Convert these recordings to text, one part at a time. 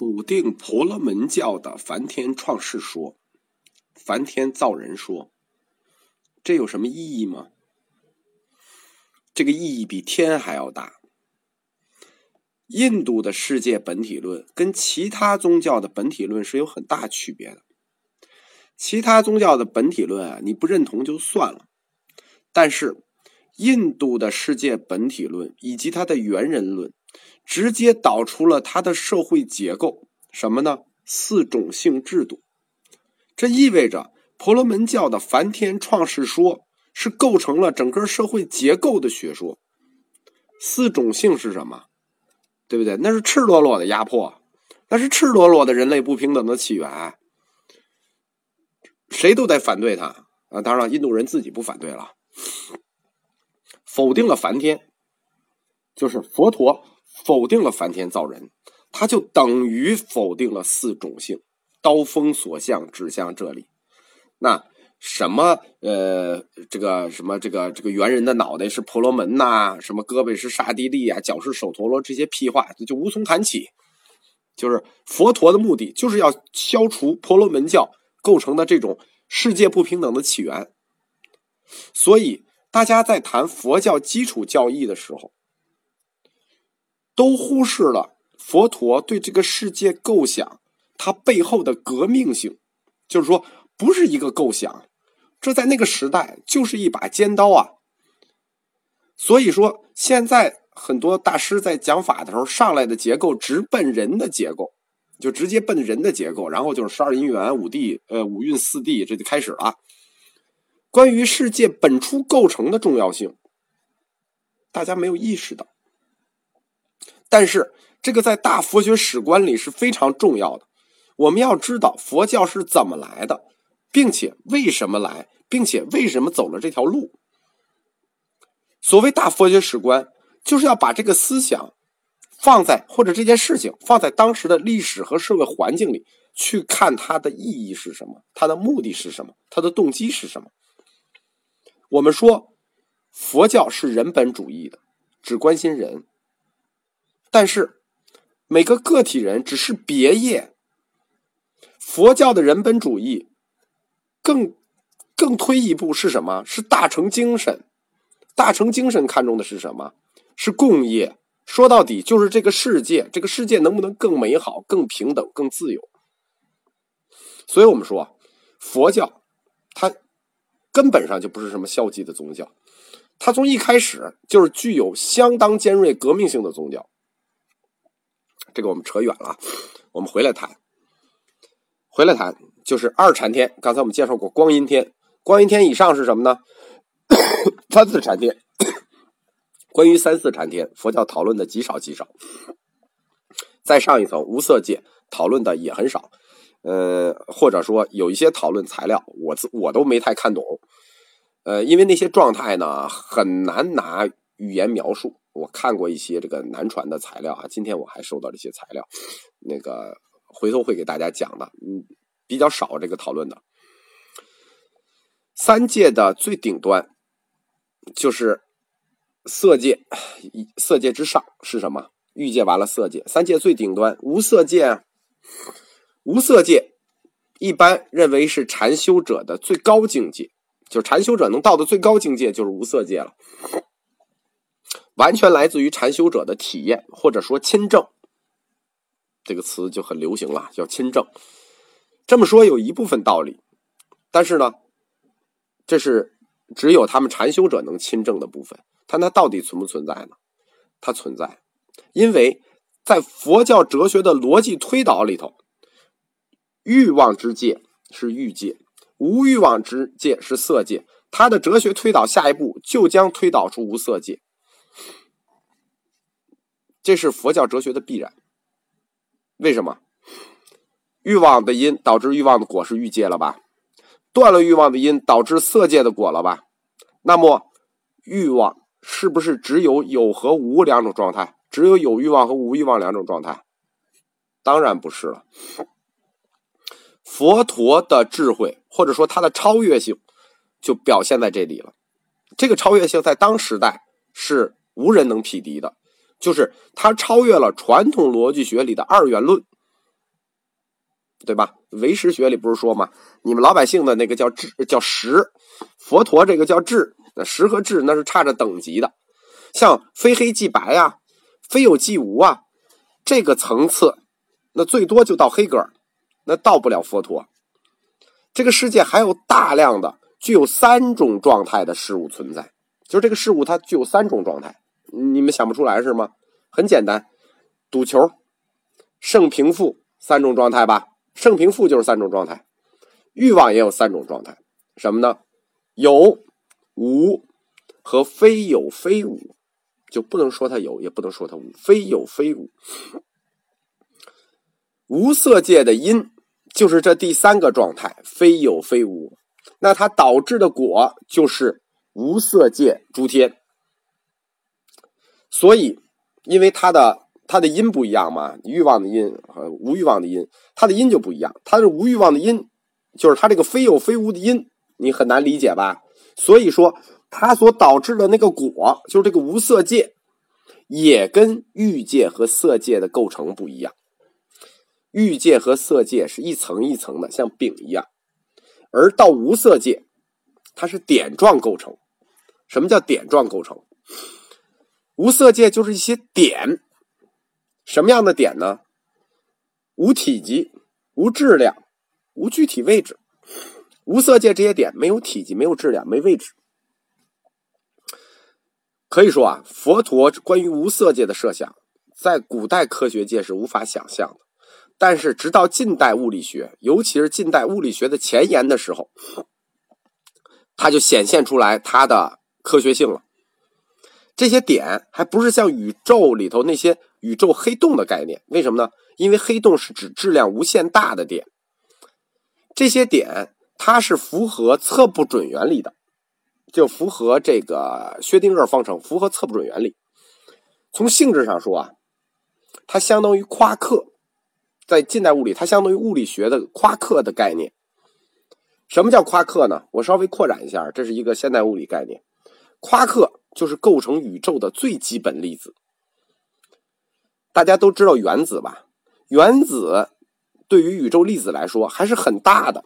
否定婆罗门教的梵天创世说、梵天造人说，这有什么意义吗？这个意义比天还要大。印度的世界本体论跟其他宗教的本体论是有很大区别的。其他宗教的本体论啊，你不认同就算了，但是印度的世界本体论以及它的猿人论。直接导出了他的社会结构，什么呢？四种性制度。这意味着婆罗门教的梵天创世说是构成了整个社会结构的学说。四种性是什么？对不对？那是赤裸裸的压迫，那是赤裸裸的人类不平等的起源。谁都得反对他啊！当然了，印度人自己不反对了，否定了梵天，就是佛陀。否定了梵天造人，他就等于否定了四种性。刀锋所向指向这里，那什么呃，这个什么这个这个猿人的脑袋是婆罗门呐，什么胳膊是刹帝利啊，脚是首陀罗，这些屁话就无从谈起。就是佛陀的目的就是要消除婆罗门教构成的这种世界不平等的起源。所以大家在谈佛教基础教义的时候。都忽视了佛陀对这个世界构想，它背后的革命性，就是说，不是一个构想，这在那个时代就是一把尖刀啊。所以说，现在很多大师在讲法的时候，上来的结构直奔人的结构，就直接奔人的结构，然后就是十二因缘、五地、呃五蕴四地，这就开始了。关于世界本初构成的重要性，大家没有意识到。但是，这个在大佛学史观里是非常重要的。我们要知道佛教是怎么来的，并且为什么来，并且为什么走了这条路。所谓大佛学史观，就是要把这个思想放在或者这件事情放在当时的历史和社会环境里去看它的意义是什么，它的目的是什么，它的动机是什么。我们说，佛教是人本主义的，只关心人。但是，每个个体人只是别业。佛教的人本主义更更推一步是什么？是大乘精神。大乘精神看重的是什么？是共业。说到底，就是这个世界，这个世界能不能更美好、更平等、更自由？所以我们说，佛教它根本上就不是什么消极的宗教，它从一开始就是具有相当尖锐革命性的宗教。这个我们扯远了，我们回来谈。回来谈就是二禅天。刚才我们介绍过光阴天，光阴天以上是什么呢？三四禅天。关于三四禅天，佛教讨论的极少极少。再上一层无色界，讨论的也很少。呃，或者说有一些讨论材料，我我都没太看懂。呃，因为那些状态呢，很难拿语言描述。我看过一些这个南传的材料啊，今天我还收到了一些材料，那个回头会给大家讲的，嗯，比较少这个讨论的。三界的最顶端就是色界，色界之上是什么？欲界完了色界，三界最顶端无色界，无色界一般认为是禅修者的最高境界，就是禅修者能到的最高境界就是无色界了。完全来自于禅修者的体验，或者说亲证，这个词就很流行了，叫亲证。这么说有一部分道理，但是呢，这是只有他们禅修者能亲证的部分。它那到底存不存在呢？它存在，因为在佛教哲学的逻辑推导里头，欲望之界是欲界，无欲望之界是色界。它的哲学推导下一步就将推导出无色界。这是佛教哲学的必然。为什么？欲望的因导致欲望的果是欲界了吧？断了欲望的因导致色界的果了吧？那么，欲望是不是只有有和无两种状态？只有有欲望和无欲望两种状态？当然不是了。佛陀的智慧或者说他的超越性，就表现在这里了。这个超越性在当时代是无人能匹敌的。就是他超越了传统逻辑学里的二元论，对吧？唯识学里不是说吗？你们老百姓的那个叫智，叫识，佛陀这个叫智，那识和智那是差着等级的。像非黑即白啊，非有即无啊，这个层次，那最多就到黑格尔，那到不了佛陀。这个世界还有大量的具有三种状态的事物存在，就是这个事物它具有三种状态，你们想不出来是吗？很简单，赌球、胜平负三种状态吧。胜平负就是三种状态，欲望也有三种状态，什么呢？有、无和非有非无，就不能说它有，也不能说它无，非有非无。无色界的因就是这第三个状态，非有非无，那它导致的果就是无色界诸天。所以，因为它的。它的因不一样嘛？欲望的因和无欲望的因，它的因就不一样。它是无欲望的因，就是它这个非有非无的因，你很难理解吧？所以说，它所导致的那个果，就是这个无色界，也跟欲界和色界的构成不一样。欲界和色界是一层一层的，像饼一样，而到无色界，它是点状构成。什么叫点状构成？无色界就是一些点。什么样的点呢？无体积、无质量、无具体位置。无色界这些点没有体积、没有质量、没位置。可以说啊，佛陀关于无色界的设想，在古代科学界是无法想象的。但是，直到近代物理学，尤其是近代物理学的前沿的时候，它就显现出来它的科学性了。这些点还不是像宇宙里头那些宇宙黑洞的概念，为什么呢？因为黑洞是指质量无限大的点。这些点它是符合测不准原理的，就符合这个薛定谔方程，符合测不准原理。从性质上说啊，它相当于夸克，在近代物理，它相当于物理学的夸克的概念。什么叫夸克呢？我稍微扩展一下，这是一个现代物理概念，夸克。就是构成宇宙的最基本粒子。大家都知道原子吧？原子对于宇宙粒子来说还是很大的。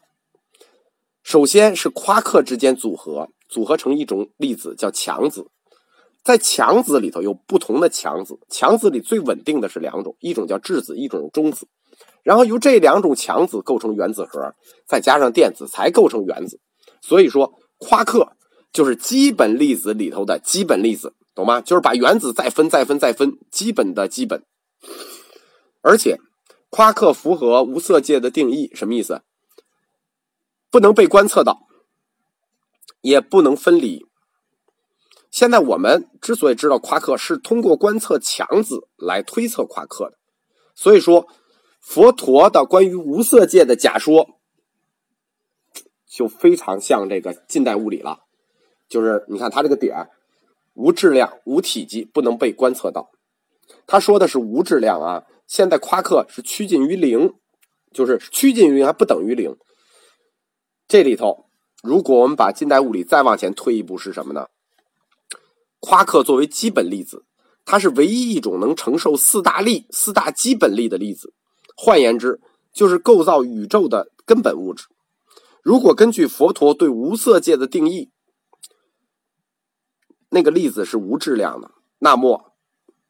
首先是夸克之间组合，组合成一种粒子叫强子。在强子里头有不同的强子，强子里最稳定的是两种，一种叫质子，一种中子。然后由这两种强子构成原子核，再加上电子才构成原子。所以说，夸克。就是基本粒子里头的基本粒子，懂吗？就是把原子再分、再分、再分，基本的基本。而且，夸克符合无色界的定义，什么意思？不能被观测到，也不能分离。现在我们之所以知道夸克，是通过观测强子来推测夸克的。所以说，佛陀的关于无色界的假说，就非常像这个近代物理了。就是你看它这个点无质量、无体积，不能被观测到。他说的是无质量啊，现在夸克是趋近于零，就是趋近于还不等于零。这里头，如果我们把近代物理再往前推一步，是什么呢？夸克作为基本粒子，它是唯一一种能承受四大力、四大基本力的粒子。换言之，就是构造宇宙的根本物质。如果根据佛陀对无色界的定义，那个粒子是无质量的，那么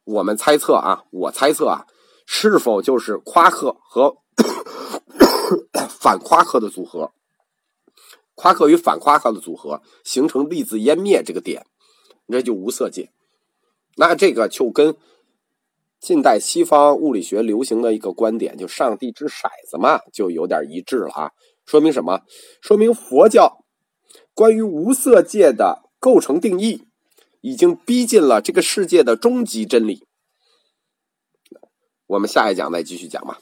我们猜测啊，我猜测啊，是否就是夸克和 反夸克的组合？夸克与反夸克的组合形成粒子湮灭这个点，那就无色界。那这个就跟近代西方物理学流行的一个观点，就上帝掷骰子嘛，就有点一致了啊。说明什么？说明佛教关于无色界的构成定义。已经逼近了这个世界的终极真理，我们下一讲再继续讲吧。